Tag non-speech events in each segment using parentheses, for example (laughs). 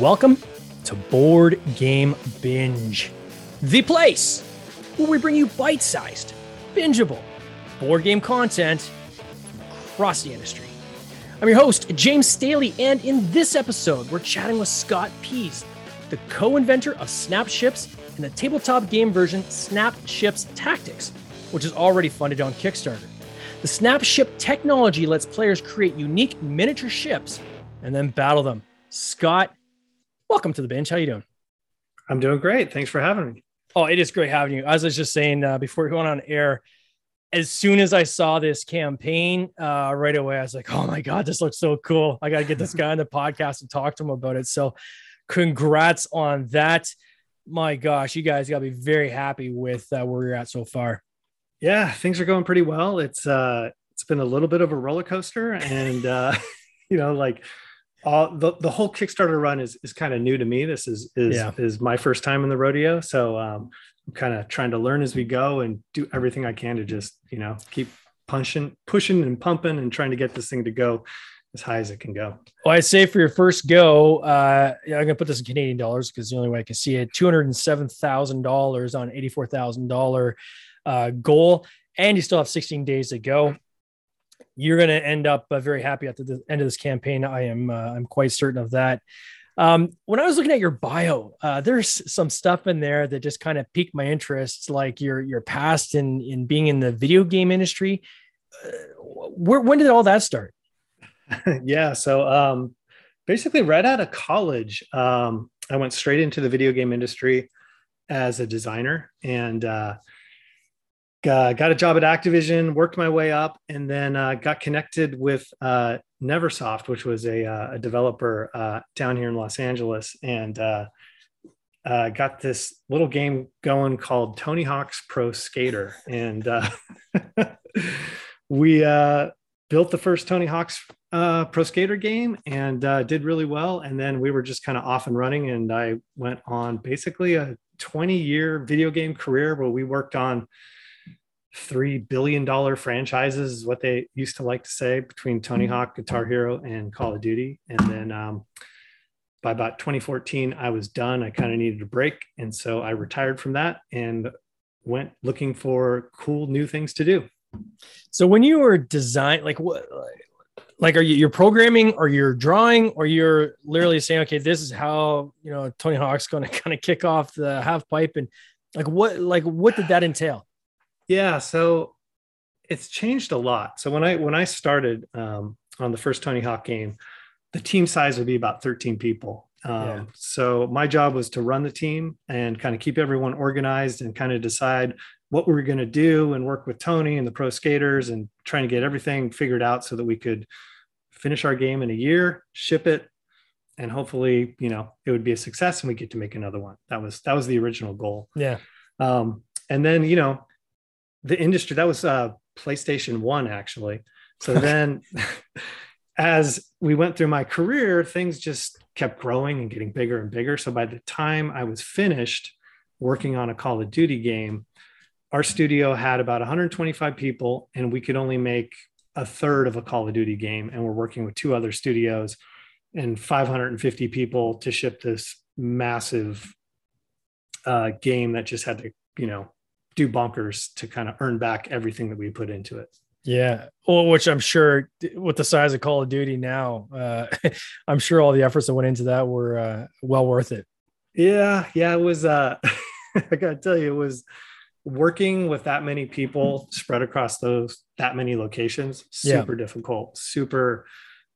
Welcome to Board Game Binge, the place where we bring you bite sized, bingeable board game content across the industry. I'm your host, James Staley, and in this episode, we're chatting with Scott Pease, the co inventor of Snapships and the tabletop game version Snapships Tactics, which is already funded on Kickstarter. The Snapship technology lets players create unique miniature ships and then battle them. Scott, welcome to the bench. How you doing? I'm doing great. Thanks for having me. Oh, it is great having you. As I was just saying uh, before we went on air, as soon as I saw this campaign, uh, right away I was like, "Oh my god, this looks so cool! I got to get this (laughs) guy on the podcast and talk to him about it." So, congrats on that. My gosh, you guys got to be very happy with uh, where you're at so far. Yeah, things are going pretty well. It's uh, it's been a little bit of a roller coaster, and uh, (laughs) you know, like all the, the whole Kickstarter run is is kind of new to me. This is is Yeah. is my first time in the rodeo, so um, I'm kind of trying to learn as we go and do everything I can to just you know keep punching, pushing, and pumping, and trying to get this thing to go as high as it can go. Well, I'd say for your first go, uh, I'm gonna put this in Canadian dollars because the only way I can see it. Two hundred and seven thousand dollars on eighty-four thousand dollar uh, goal, and you still have 16 days to go. You're gonna end up uh, very happy at the end of this campaign. I am. Uh, I'm quite certain of that. Um, when I was looking at your bio, uh, there's some stuff in there that just kind of piqued my interest, like your your past in in being in the video game industry. Uh, where when did all that start? (laughs) yeah. So um, basically, right out of college, um, I went straight into the video game industry as a designer and uh, got, a job at Activision, worked my way up, and then uh, got connected with uh, Neversoft, which was a, uh, a developer uh, down here in Los Angeles. And uh, got this little game going called Tony Hawk's Pro Skater. And (laughs) we built the first Tony Hawk's Pro Skater game and did really well. And then we were just kind of off and running. And I went on basically a 20 year video game career where we worked on three billion dollar franchises, is what they used to like to say between Tony Hawk, Guitar Hero, and Call of Duty. And then um, by about 2014, I was done. I kind of needed a break. And so I retired from that and went looking for cool new things to do. So when you were design, like what, like are you you're programming or you're drawing or you're literally saying, okay, this is how you know Tony Hawk's going (laughs) to kind of kick off the half pipe and like what like what did that entail? Yeah, so it's changed a lot. So when I when I started um, on the first Tony Hawk game, the team size would be about 13 people. Um, Yeah. So my job was to run the team and kind of keep everyone organized and kind of decide what we were going to do and work with Tony and the pro skaters and trying to get everything figured out so that we could finish our game in a year, ship it, and hopefully, you know, it would be a success and we get to make another one. That was that was the original goal. Yeah, Um, and then, you know, the industry that was uh, PlayStation One actually. So (laughs) then, as we went through my career, things just kept growing and getting bigger and bigger. So by the time I was finished working on a Call of Duty game, our studio had about 125 people, and we could only make a third of a Call of Duty game. And we're working with two other studios and 550 people to ship this massive uh, game that just had to, you know, do bonkers to kind of earn back everything that we put into it. yeah. Well, which I'm sure with the size of Call of Duty now, uh, (laughs) I'm sure all the efforts that went into that were uh, well worth it. Yeah, yeah, it was. Uh, (laughs) I gotta tell you, it was working with that many people spread across those that many locations. Yeah. Super difficult, super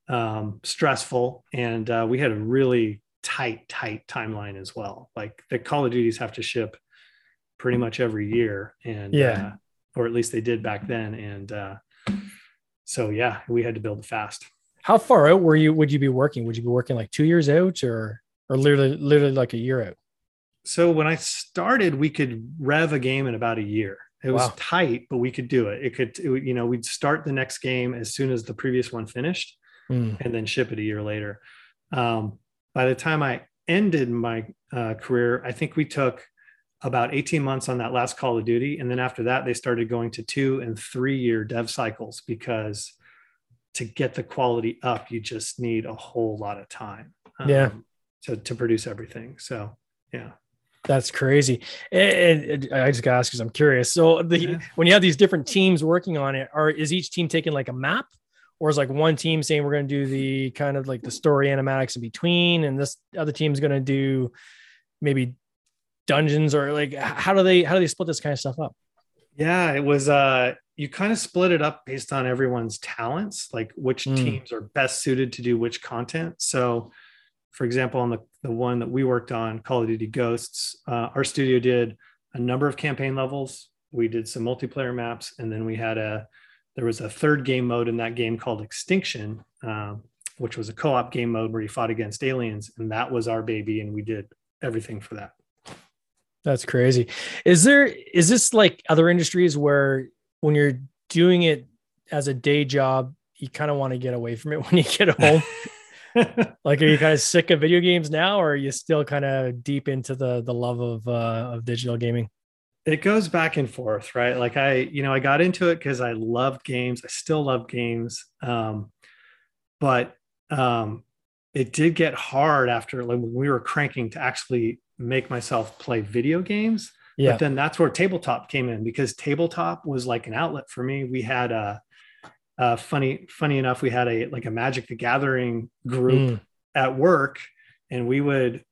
um, stressful, and uh, we had a really tight, tight timeline as well. Like the Call of Duties have to ship pretty much every year, and Yeah. uh, or at least they did back then, and uh, so yeah, we had to build fast. How far out were you? Would you be working? Would you be working like two years out, or or literally literally like a year out? so when I started, we could rev a game in about a year. It was Wow. tight, but we could do it. It could, it you know, we'd start the next game as soon as the previous one finished, Hmm. and then ship it a year later. Um, by the time I ended my uh, career, I think we took about 18 months on that last Call of Duty, and then after that, they started going to two and three year dev cycles because to get the quality up, you just need a whole lot of time. Yeah. Um, to to produce everything. So yeah. That's crazy. And, and I just got to ask because I'm curious. So the yeah. when you have these different teams working on it, are is each team taking like a map, or is like one team saying we're going to do the kind of like the story animatics in between, and this other team's going to do maybe dungeons, or like how do they how do they split this kind of stuff up? Yeah, it was uh you kind of split it up based on everyone's talents, like which mm. teams are best suited to do which content. So for example, on the, the one that we worked on, Call of Duty Ghosts, uh, our studio did a number of campaign levels. We did some multiplayer maps, and then we had a there was a third game mode in that game called Extinction, um, which was a co-op game mode where you fought against aliens, and that was our baby, and we did everything for that. That's crazy. Is there is this like other industries where when you're doing it as a day job, you kind of want to get away from it (laughs) when you get home? (laughs) like, are you kind of sick of video games now, or are you still kind of deep into the the love of uh, of digital gaming? It goes back and forth, right? Like I, you know, I got into it because I loved games. I still love games, um, but um, it did get hard after like when we were cranking to actually make myself play video games. Yeah. But then that's where tabletop came in because tabletop was like an outlet for me. We had a uh, funny funny enough we had a like a magic the gathering group mm. at work and we would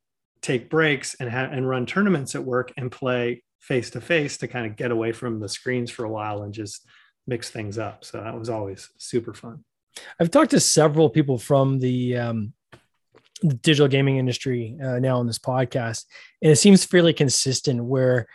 take breaks and ha- and run tournaments at work and play face to face to kind of get away from the screens for a while and just mix things up so that was always super fun i've talked to several people from the um, digital gaming industry uh, now on this podcast and it seems fairly consistent where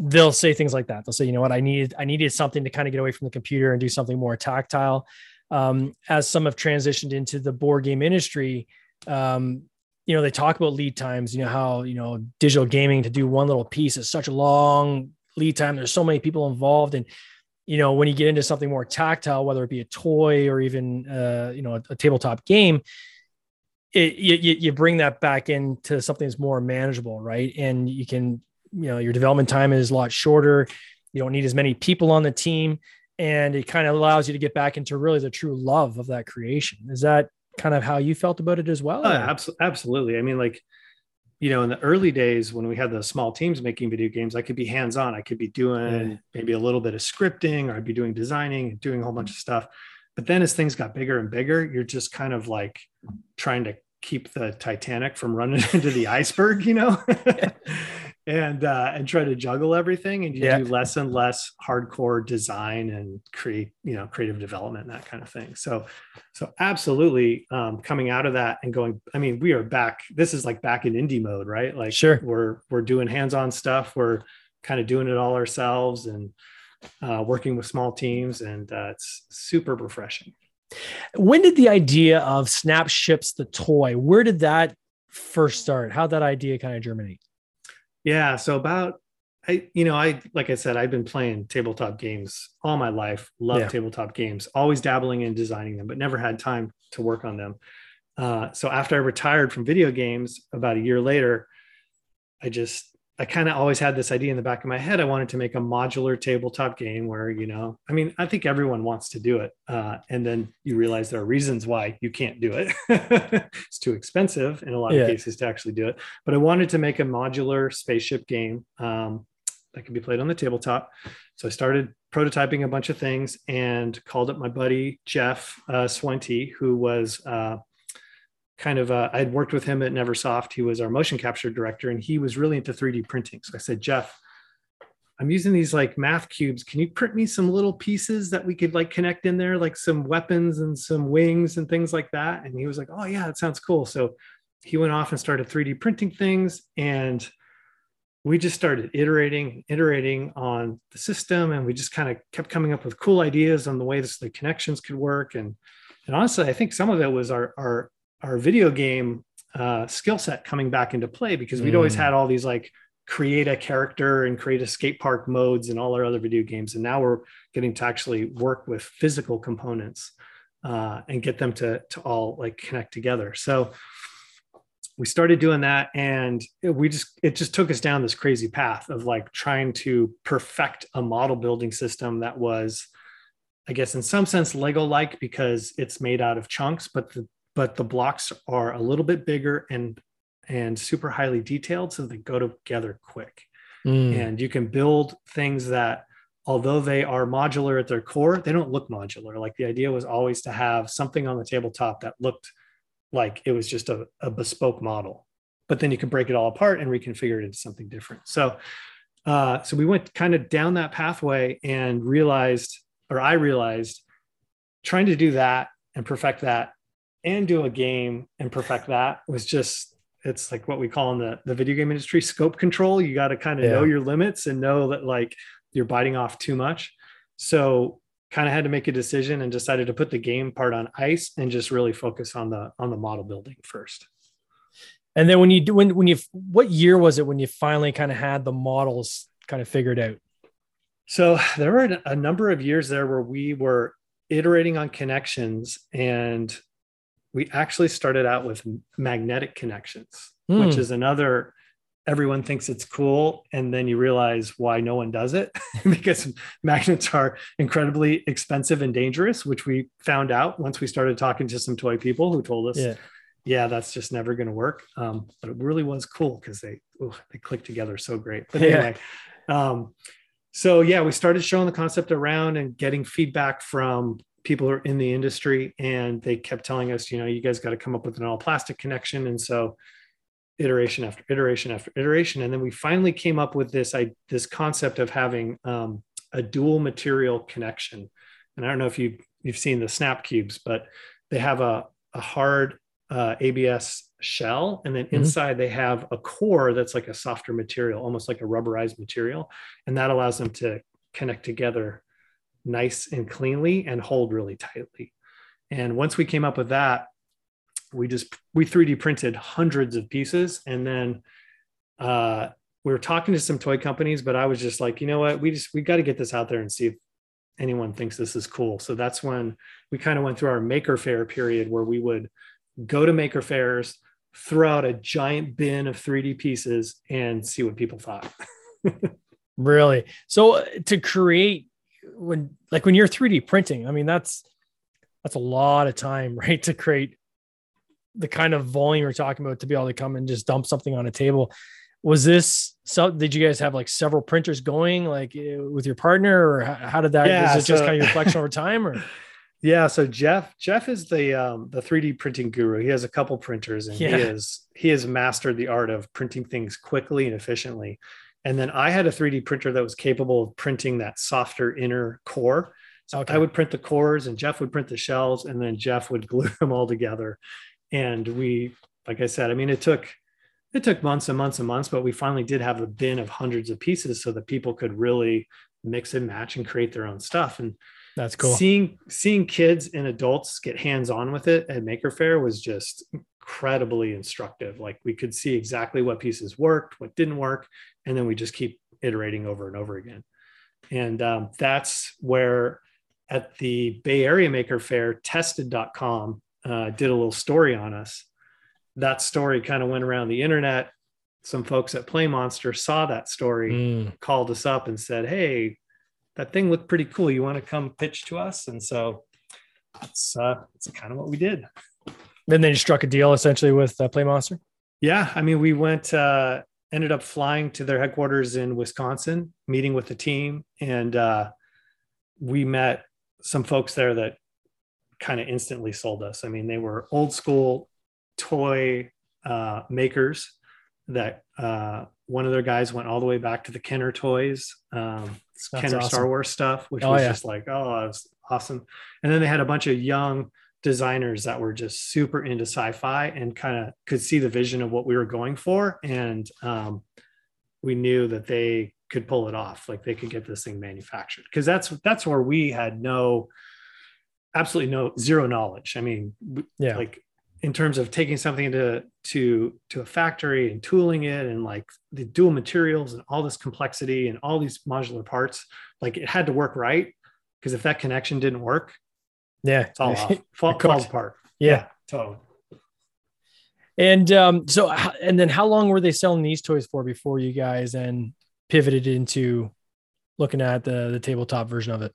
they'll say things like that. They'll say, you know what, I needed I needed something to kind of get away from the computer and do something more tactile. Um, as some have transitioned into the board game industry, um, you know, they talk about lead times. You know how you know digital gaming to do one little piece is such a long lead time. There's so many people involved, and you know when you get into something more tactile, whether it be a toy or even uh, you know a, a tabletop game, it, you, you bring that back into something that's more manageable, right? And you can you know your development time is a lot shorter. You don't need as many people on the team. And it kind of allows you to get back into really the true love of that creation. Is that kind of how you felt about it as well oh, absolutely. I mean like you know in the early days when we had the small teams making video games i could be hands on i could be doing yeah. maybe a little bit of scripting or i'd be doing designing and doing a whole bunch of stuff but then as things got bigger and bigger you're just kind of like trying to keep the titanic from running (laughs) into the iceberg you know? (laughs) And uh, and try to juggle everything and you yeah. do less and less hardcore design and create you know creative development and that kind of thing. So so absolutely um, coming out of that and going i mean we are back this is like back in indie mode right? Like sure. we're we're doing hands-on stuff. We're kind of doing it all ourselves and uh, working with small teams and uh, it's super refreshing when did the idea of snap ships the toy where did that first start how that idea kind of germinate yeah. So about I, you know, I like I said, I've been playing tabletop games all my life. Love yeah. tabletop games. Always dabbling in designing them, but never had time to work on them. Uh, so after I retired from video games, about a year later, I just I kind of always had this idea in the back of my head. I wanted to make a modular tabletop game where, you know, I mean, I think everyone wants to do it. Uh, and then you realize there are reasons why you can't do it. (laughs) it's too expensive in a lot yeah. of cases to actually do it. But I wanted to make a modular spaceship game um, that could be played on the tabletop. So I started prototyping a bunch of things and called up my buddy, Jeff uh, Swente, who was uh, kind of uh, I had worked with him at Neversoft. He was our motion capture director, and he was really into 3D printing. So I said, Jeff, I'm using these like math cubes. Can you print me some little pieces that we could like connect in there, like some weapons and some wings and things like that? And he was like, Oh yeah, that sounds cool. So he went off and started 3D printing things, and we just started iterating, iterating on the system, and we just kind of kept coming up with cool ideas on the way this, the connections could work. And and honestly, I think some of it was our our our video game uh, skill set coming back into play because we'd mm. always had all these like create a character and create a skate park modes and all our other video games and now we're getting to actually work with physical components uh, and get them to to all like connect together so we started doing that and we just it just took us down this crazy path of like trying to perfect a model building system that was i guess in some sense lego like because it's made out of chunks but the but the blocks are a little bit bigger and and super highly detailed so they go together quick. Mm. And you can build things that, although they are modular at their core, they don't look modular. Like the idea was always to have something on the tabletop that looked like it was just a, a bespoke model, but then you can break it all apart and reconfigure it into something different. So, uh, so we went kind of down that pathway and realized, or I realized, trying to do that and perfect that and do a game and perfect that was just it's like what we call in the, the video game industry scope control you got to kind of Yeah. know your limits and know that like you're biting off too much so kind of had to make a decision and decided to put the game part on ice and just really focus on the on the model building first And then when you do when when you what year was it when you finally kind of had the models kind of figured out? So there were a number of years there where we were iterating on connections and we actually started out with magnetic connections, which Hmm. is another everyone thinks it's cool and then you realize why no one does it (laughs) because magnets are incredibly expensive and dangerous which we found out once we started talking to some toy people who told us Yeah. yeah that's just never going to work um, but it really was cool because they ooh, they click together so great but Yeah. anyway um, so yeah we started showing the concept around and getting feedback from people are in the industry and they kept telling us you know you guys got to come up with an all plastic connection. And so iteration after iteration after iteration. And then we finally came up with this I, this concept of having um, a dual material connection. And i don't know if you you've seen the snap cubes but they have a, a hard uh, abs shell. And then Mhm. inside they have a core that's like a softer material almost like a rubberized material. And that allows them to connect together nice and cleanly and hold really tightly. And once we came up with that we just we 3d printed hundreds of pieces. And then uh we were talking to some toy companies but i was just like you know what? We just we got to get this out there and see if anyone thinks this is cool. So that's when we kind of went through our Maker Faire period where we would go to Maker Faires throw out a giant bin of 3d pieces and see what people thought. (laughs) Really? So uh, to create when like when you're 3D printing, I mean that's that's a lot of time, (laughs) right? To create the kind of volume you're talking about to be able to come and just dump something on a table. Was this so did you guys have like several printers going like eh, with your partner or how, did that Yeah, is it just so- kind of your (laughs) reflection over time or Yeah, so Jeff Jeff is the um, the 3D printing guru. He has a couple printers, and Yeah. he is he has mastered the art of printing things quickly and efficiently. And then I had a 3D printer that was capable of printing that softer inner core. So Okay. I would print the cores, and Jeff would print the shells, and then Jeff would (laughs) glue them all together. And we, like I said, I mean, it took it took months and months and months, but we finally did have a bin of hundreds of pieces so that people could really mix and match and create their own stuff. And that's cool. seeing seeing kids and adults get hands on with it at Maker Faire was just incredibly instructive like we could see exactly what pieces worked what didn't work and then we just keep iterating over and over again and um, that's where at the bay area Maker Faire tested.com uh, did a little story on us that story kind of went around the internet some folks at PlayMonster saw that story Mm. called us up and said, Hey, that thing looked pretty cool. You want to come pitch to us? And so that's uh that's kind of what we did. Then they struck a deal essentially with uh, PlayMonster. Yeah. I mean, we went uh ended up flying to their headquarters in Wisconsin, meeting with the team, and uh we met some folks there that kind of instantly sold us. I mean, they were old school toy uh makers that uh one of their guys went all the way back to the Kenner toys, um, Kenner awesome. Star Wars stuff, which Oh, was yeah. just like, oh, that was awesome. And then they had a bunch of young designers that were just super into sci-fi and kind of could see the vision of what we were going for. And um, we knew that they could pull it off, like they could get this thing manufactured. Because that's that's where we had no, absolutely no zero knowledge. I mean, Yeah. like in terms of taking something into to to a factory and tooling it and like the dual materials and all this complexity and all these modular parts like it had to work right because if that connection didn't work yeah. it's all (laughs) off fall, falls apart yeah. totally And um, so, and then how long were they selling these toys for before you guys then pivoted into looking at the the tabletop version of it?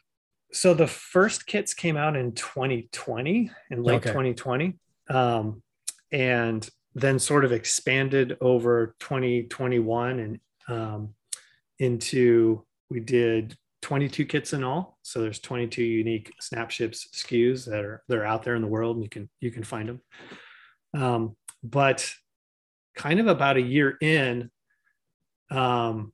so the first kits came out in 2020 in late Okay. 2020 um, and then sort of expanded over 2021 and um, into we did 22 kits in all. So there's 22 unique Snapships SKUs that are they're out there in the world, and you can you can find them. Um, but kind of about a year in, um,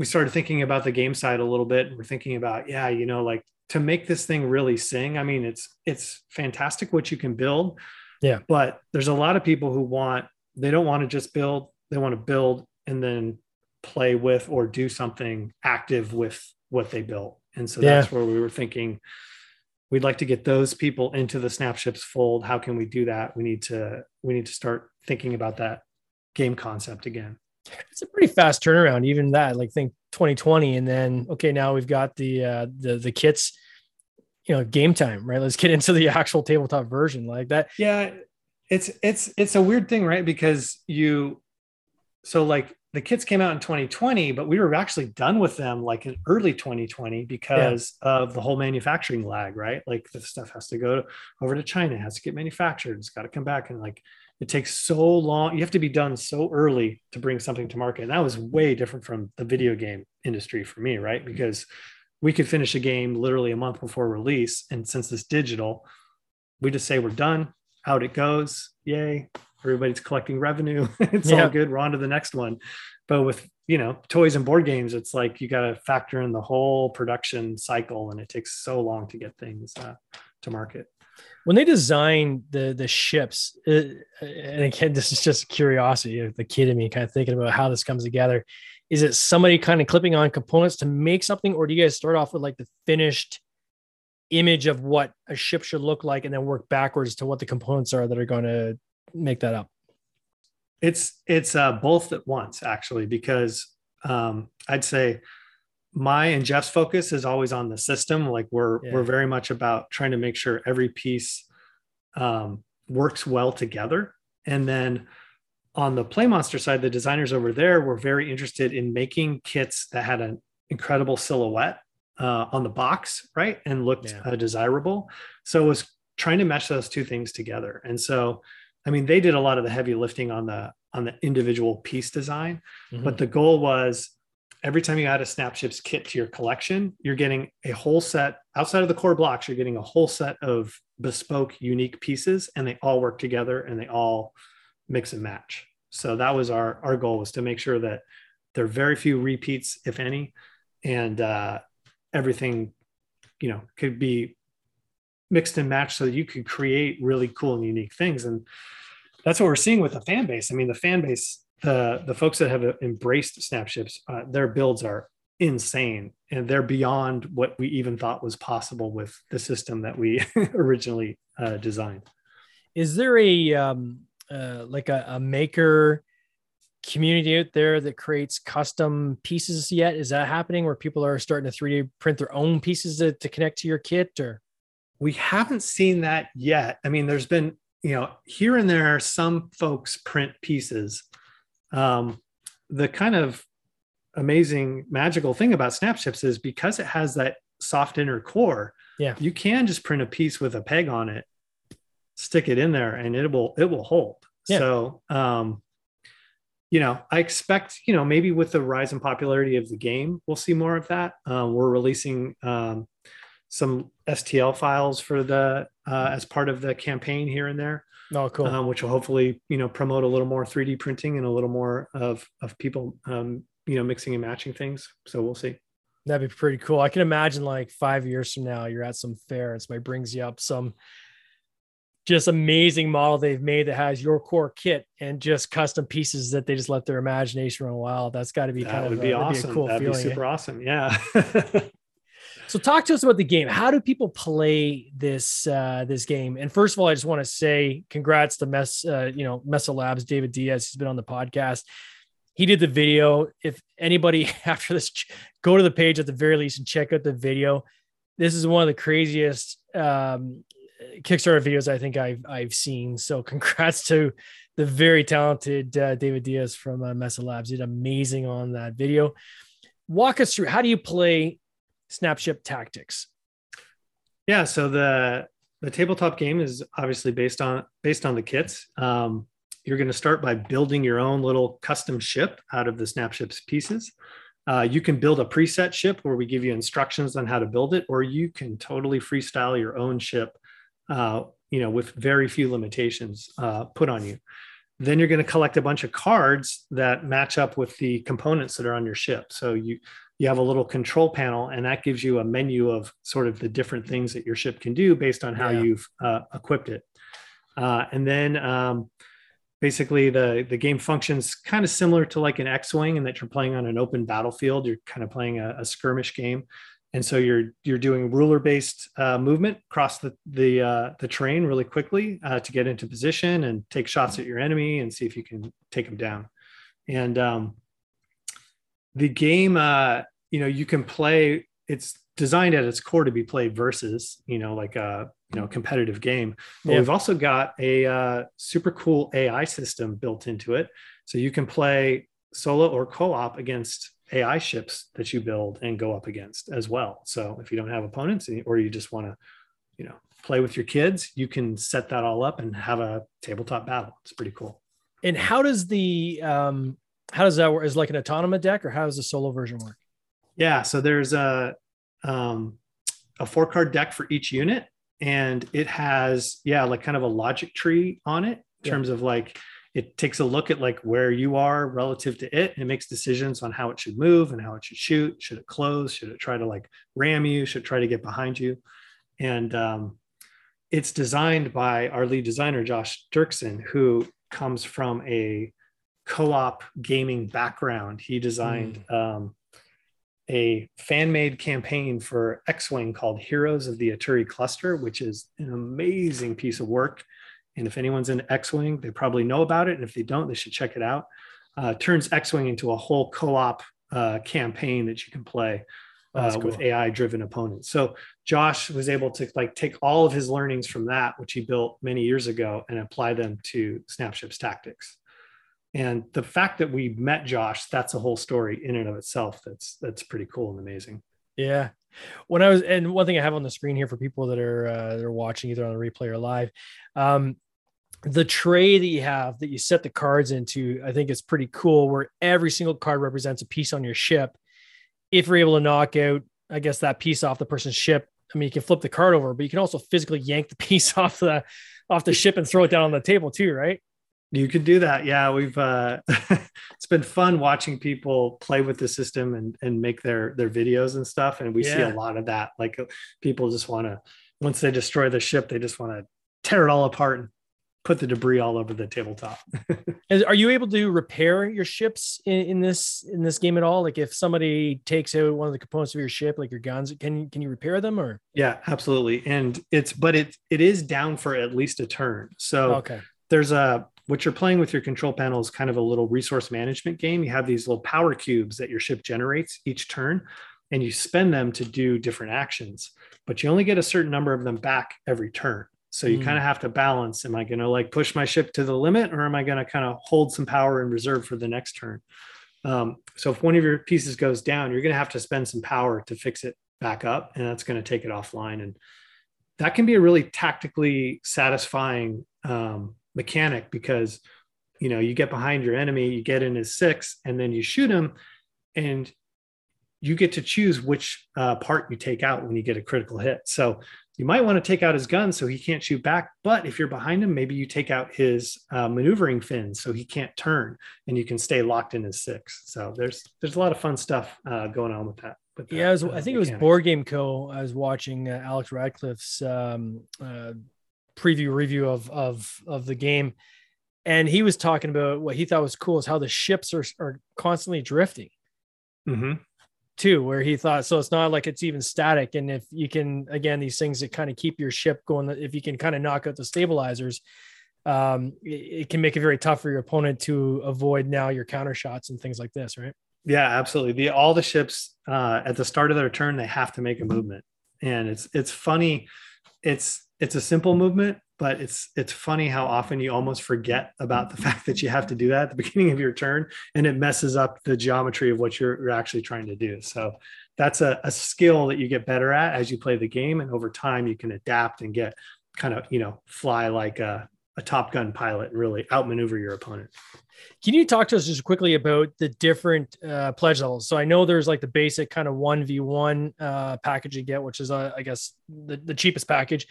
we started thinking about the game side a little bit. And we're thinking about, yeah, you know, like to make this thing really sing. I mean, it's it's fantastic what you can build. Yeah. But there's a lot of people who want they don't want to just build, they want to build and then play with or do something active with what they built. And so Yeah. that's where we were thinking we'd like to get those people into the snapships fold. How can we do that? We need to we need to start thinking about that game concept again. it's a pretty fast turnaround even that like think 2020 and then okay now we've got the uh the the kits you know game time right let's get into the (laughs) actual tabletop version like that Yeah, it's it's it's a weird thing, right? Because you so like the kits came out in 2020, but we were actually done with them like in early 2020 because of the whole manufacturing lag, right? Like the stuff has to go over to China, has to get manufactured, it's got to come back, and like it takes so long. You have to be done so early to bring something to market. And that was way different from the video game industry for me, right? Because we could finish a game literally a month before release, and since it's digital, we just say we're done, out it goes, yay! Everybody's collecting revenue. (laughs) it's Yeah. all good. We're on to the next one. But with you know toys and board games, it's like you got to factor in the whole production cycle, and it takes so long to get things uh, to market. when they design the the ships uh, and again this is just curiosity of the kid in me kind of thinking about how this comes together is it somebody kind of clipping on components to make something or do you guys start off with like the finished image of what a ship should look like and then work backwards to what the components are that are going to make that up It's it's uh, both at once actually because um, I'd say my and Jeff's focus is always on the system. Like we're Yeah. we're very much about trying to make sure every piece um, works well together. And then on the PlayMonster side, the designers over there were very interested in making kits that had an incredible silhouette uh, on the box, right, and looked Yeah. uh, desirable. So it was trying to mesh those two things together. And so, I mean, they did a lot of the heavy lifting on the on the individual piece design, but the goal was every time you add a Snapships kit to your collection, you're getting a whole set outside of the core blocks. You're getting a whole set of bespoke, unique pieces, and they all work together and they all mix and match. So that was our our goal was to make sure that there are very few repeats, if any, and uh, everything, you know, could be mixed and matched so that you could create really cool and unique things. And that's what we're seeing with the fan base. I mean, the fan base, the the folks that have embraced Snapships, uh, their builds are insane and they're beyond what we even thought was possible with the system that we (laughs) originally uh, designed. is there a um uh like a, a maker community out there that creates custom pieces yet is that happening where people are starting to 3d print their own pieces to, to connect to your kit or we haven't seen that yet. I mean, there's been, you know, here and there, some folks print pieces. Um, the kind of amazing, magical thing about Snapships is because it has that soft inner core, Yeah. you can just print a piece with a peg on it, stick it in there, and it will it will hold. Yeah. So, um, you know, I expect, you know, maybe with the rise in popularity of the game, we'll see more of that. Um, we're releasing um, some STL files for the uh, as part of the campaign here and there, no cool um, which will hopefully you know promote a little more 3D printing and a little more of of people um, you know mixing and matching things. So we'll see. that'd be pretty cool i can imagine like five years from now you're at some fair and somebody brings you up some just amazing model they've made that has your core kit and just custom pieces that they just let their imagination run wild that's got to be That kind would of be that'd awesome. a cool That'd feeling be super awesome. Yeah. (laughs) So talk to us about the game. How do people play this uh, this game? And first of all, I just want to say congrats to Mess, uh, you know, Mesa Labs, David Diaz. He's been on the podcast. He did the video. If anybody (laughs) after this, go to the page at the very least and check out the video. This is one of the craziest um, Kickstarter videos I think I've I've seen. So (laughs) congrats to the very talented uh, David Diaz from uh, Mesa Labs. He did amazing on that video. Walk us through how do you play Snapship Tactics? yeah. So the the tabletop game is obviously based on based on the kits. Um, you're going to start by building your own little custom ship out of the Snapships pieces. Uh, you can build a preset ship where we give you instructions on how to build it, or you can totally freestyle your own ship, uh, you know, with very few limitations uh, put on you. Then you're going to collect a bunch of cards that match up with the components that are on your ship. So you you have a little control panel, and that gives you a menu of sort of the different things that your ship can do based on how yeah. you've uh, equipped it. Uh, and then um, basically the the game functions kind of similar to like an X-wing, in that you're playing on an open battlefield. You're kind of playing a, a skirmish game, and so you're you're doing ruler based uh, movement across the the uh, the terrain really quickly uh, to get into position and take shots at your enemy and see if you can take them down. And um, the game, uh, you know, you can play. It's designed at its core to be played versus, you know, like a you know competitive game. But yeah. we've also got a uh, super cool AI system built into it, so you can play solo or co-op against AI ships that you build and go up against as well. So if you don't have opponents or you just want to, you know, play with your kids, you can set that all up and have a tabletop battle. It's pretty cool. And how does the um how does that work? Is like an autonomous deck or how does the solo version work? Yeah, so there's a um a four card deck for each unit and it has yeah like kind of a logic tree on it in yeah. terms of like it takes a look at like where you are relative to it and it makes decisions on how it should move and how it should shoot should it close should it try to like ram you should it try to get behind you and um, it's designed by our lead designer josh Derksen who comes from a co-op gaming background he designed mm. um, a fan made campaign for X Wing called Heroes of the Aturi Cluster, which is an amazing piece of work. And if anyone's in X Wing, they probably know about it. And if they don't, they should check it out. Uh, turns X Wing into a whole co op uh, campaign that you can play. Uh, cool. with AI driven opponents. So Josh was able to like take all of his learnings from that, which he built many years ago, and apply them to Snapships tactics and the fact that we met josh that's a whole story in and of itself that's that's pretty cool and amazing. Yeah. When i was and one thing i have on the screen here for people that are uh, that are watching either on the replay or live um the tray that you have that you set the cards into i think is pretty cool where every single card represents a piece on your ship. If you're able to knock out i guess that piece off the person's ship i mean you can flip the card over but you can also physically yank the (laughs) piece off the off the ship and throw it down on the table too right you could do that. Yeah, we've uh, (laughs) it's been fun watching people play with the system and and make their their videos and stuff. And we yeah. see a lot of that. Like uh, people just want to once they destroy the ship, they just want to tear it all apart and put the debris all over the tabletop. (laughs) are you able to repair your ships in, in, this in this game at all? Like if somebody takes out one of the components of your ship, like your guns, can can you repair them or? Yeah, absolutely. And it's but it it is down for at least a turn. So okay. there's a what you're playing with your control panel is kind of a little resource management game. You have these little power cubes that your ship generates each turn, and you spend them to do different actions, but you only get a certain number of them back every turn. So you mm. kind of have to balance. Am I going to like push my ship to the limit, or am I going to kind of hold some power in reserve for the next turn? Um, so if one of your pieces goes down, you're going to have to spend some power to fix it back up, and that's going to take it offline. And that can be a really tactically satisfying um, mechanic because you know you get behind your enemy you get in his six and then you shoot him and you get to choose which uh, part you take out when you get a critical hit so you might want to take out his gun so he can't shoot back but if you're behind him maybe you take out his uh, maneuvering fins so he can't turn and you can stay locked in his six so there's there's a lot of fun stuff uh, going on with that that, yeah, was, I think mechanic. it was Board Game Co. I was watching uh, Alex Radcliffe's um, uh, preview review of of of the game, and he was talking about what he thought was cool is how the ships are are constantly drifting. Mm-hmm. Too, where he thought so it's not like it's even static, and if you can again these things that kind of keep your ship going, if you can kind of knock out the stabilizers, um, it, it, can make it very tough for your opponent to avoid now your counter shots and things like this, right? Yeah, absolutely. The all the ships uh, at the start of their turn they have to make a movement, and it's it's funny. It's it's a simple movement, but it's it's funny how often you almost forget about the (laughs) fact that you have to do that at the beginning of your turn, and it messes up the geometry of what you're, you're actually trying to do. So that's a, a skill that you get better at as you play the game, and over time you can adapt and get kind of you know fly like a a Top Gun pilot and really outmaneuver your opponent. Can you talk to us just quickly about the different uh, pledge levels? So I know there's like the basic kind of one v one uh, package you get, which is uh, I guess the, the cheapest package,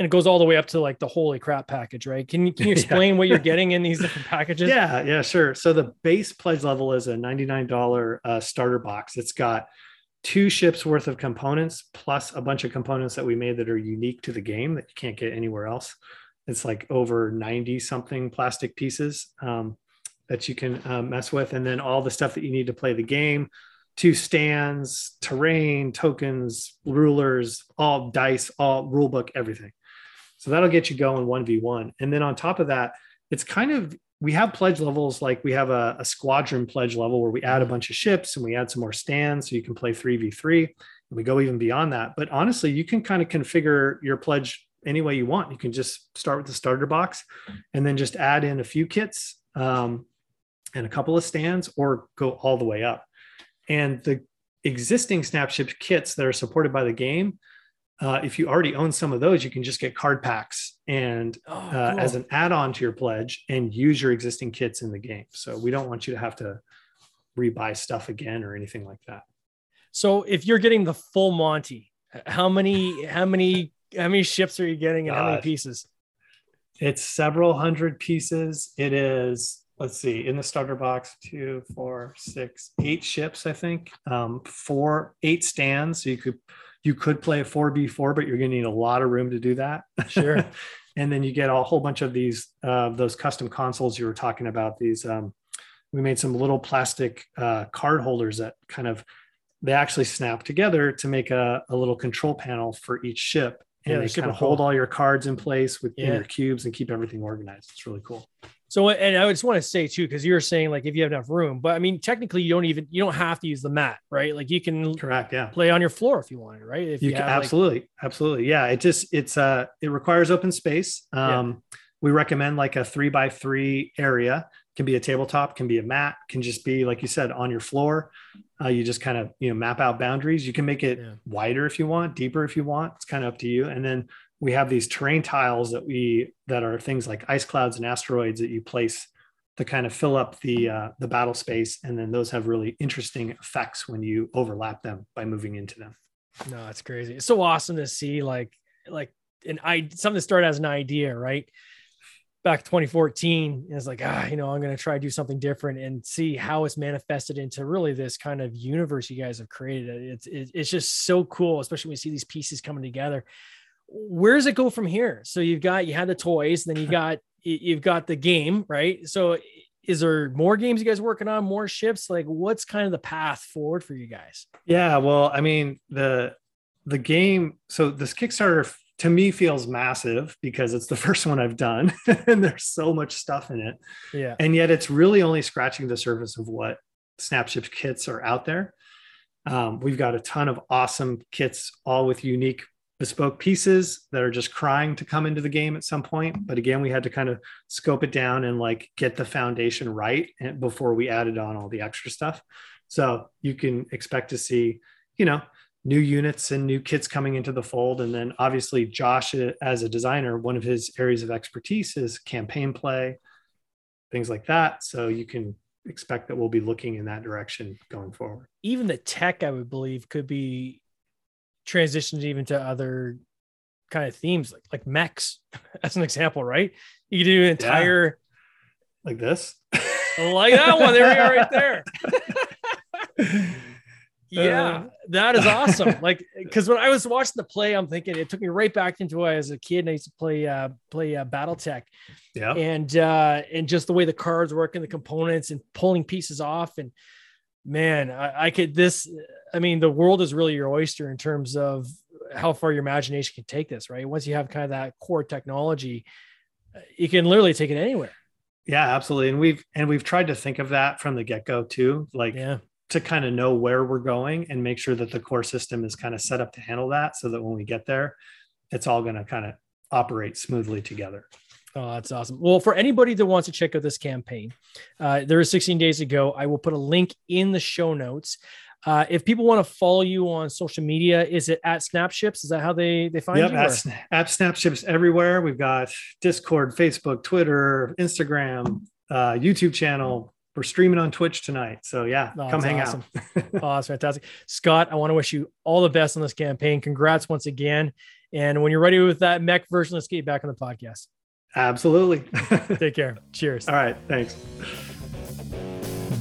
and it goes all the way up to like the holy crap package, right? Can you can you (laughs) explain yeah. what you're (laughs) getting in these different packages? Yeah, yeah, sure. So the base pledge level is a ninety nine dollar uh, starter box. It's got two ships worth of components plus a bunch of components that we made that are unique to the game that you can't get anywhere else. It's like over 90 something plastic pieces. Um, that you can uh, mess with, and then all the stuff that you need to play the game two stands, terrain, tokens, rulers, all dice, all rule book, everything. So that'll get you going 1v1. And then on top of that, it's kind of we have pledge levels like we have a, a, squadron pledge level where we add a bunch of ships and we add some more stands so you can play 3v3 and we go even beyond that but honestly you can kind of configure your pledge any way you want you can just start with the starter box and then just add in a few kits um, and a couple of stands or go all the way up. And the existing Snapship kits that are supported by the game, uh, if you already own some of those, you can just get card packs and oh, uh, cool. as an add-on to your pledge and use your existing kits in the game. So we don't want you to have to rebuy stuff again or anything like that. So if you're getting the full Monty, how many how many how many ships are you getting and God. how many pieces? It's several hundred pieces. It is let's see, in the starter box, two, four, six, eight ships, I think. Um, four, eight stands. So you could you could play a 4v4, but you're gonna need a lot of room to do that. Sure. (laughs) and then you get a whole bunch of these uh, those custom consoles you were talking about. These um, we made some little plastic uh, card holders that kind of they actually snap together to make a, a little control panel for each ship and yeah, they kind of cool. hold all your cards in place with yeah. your cubes and keep everything organized. It's really cool. So, and I just want to say too, because you're saying like if you have enough room, but I mean, technically, you don't even you don't have to use the mat, right? Like you can correct, yeah, play on your floor if you want, it, right? If you, you can, have, absolutely, like, absolutely, yeah. It just it's uh it requires open space. Um, yeah. we recommend like a three by three area. Can be a tabletop, can be a mat, can just be like you said on your floor. Uh, you just kind of you know map out boundaries. You can make it yeah. wider if you want, deeper if you want. It's kind of up to you. And then we have these terrain tiles that we that are things like ice clouds and asteroids that you place to kind of fill up the uh, the battle space, and then those have really interesting effects when you overlap them by moving into them. No, it's crazy. It's so awesome to see like like an I something started as an idea, right? Back 2014, it's like ah, you know, I'm gonna try to do something different and see how it's manifested into really this kind of universe you guys have created. It's it's just so cool, especially when you see these pieces coming together where does it go from here? So you've got you had the toys, then you (laughs) got you've got the game, right? So is there more games you guys working on, more ships? Like what's kind of the path forward for you guys? Yeah, well, I mean, the the game, so this Kickstarter to me feels massive because it's the (laughs) first one I've done (laughs) and there's so much stuff in it. Yeah. And yet it's really only scratching the surface of what Snapship kits are out there. Um, we've got a ton of awesome kits, all with unique bespoke pieces that are just crying to come into the game at some point. But again, we had to kind of scope it down and like get the foundation right before we added on all the extra stuff. So you can expect to see, you know, new units and new kits coming into the fold. And then obviously, Josh, uh, as a designer, one of his areas of expertise is campaign play, things like that. So you can expect that we'll be looking in that direction going forward. Even the tech, I would believe, could be transitions even to other kind of themes like like mechs (laughs) as an example, right? You do an entire yeah. like this. like that one. There we are right there. (laughs) yeah, uh, that is awesome. (laughs) Like, because when I was watching the play, I'm thinking it took me right back into I as a kid. And I used to play uh play uh, BattleTech. Yeah. And uh and just the way the cards work and the components and pulling pieces off and man, I, I could this. I mean, the world is really your oyster in terms of how far your imagination can take this. Right, once you have kind of that core technology, you can literally take it anywhere. Yeah, absolutely. And we've and we've tried to think of that from the get go too, like yeah. to kind of know where we're going and make sure that the core system is kind of set up to handle that, so that when we get there, it's all going to kind of operate smoothly together. Oh, that's awesome. Well, for anybody that wants to check out this campaign, uh, there is 16 days ago. I will put a link in the show notes. Uh, if people want to follow you on social media, is it at Snapships? Is that how they they find yep, you? Yep, app Snapships everywhere. We've got Discord, Facebook, Twitter, Instagram, uh, YouTube channel. We're streaming on Twitch tonight. So yeah, oh, come hang awesome. out. (laughs) oh, that's fantastic. Scott, I want to wish you all the best on this campaign. Congrats once again. And when you're ready with that mech version, let's get you back on the podcast. Absolutely. (laughs) Take care. Cheers. All right. Thanks.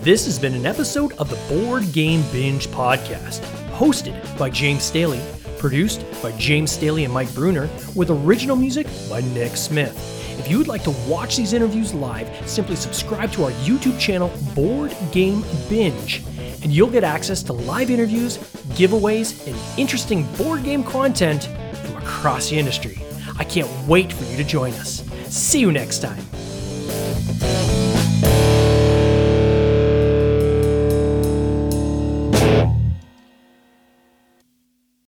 This has been an episode of the Board Game Binge podcast, hosted by James Staley, produced by James Staley and Mike Bruner, with original music by Nick Smith. If you would like to watch these interviews live, simply subscribe to our YouTube channel, Board Game Binge, and you'll get access to live interviews, giveaways, and interesting board game content from across the industry. I can't wait for you to join us. See you next time.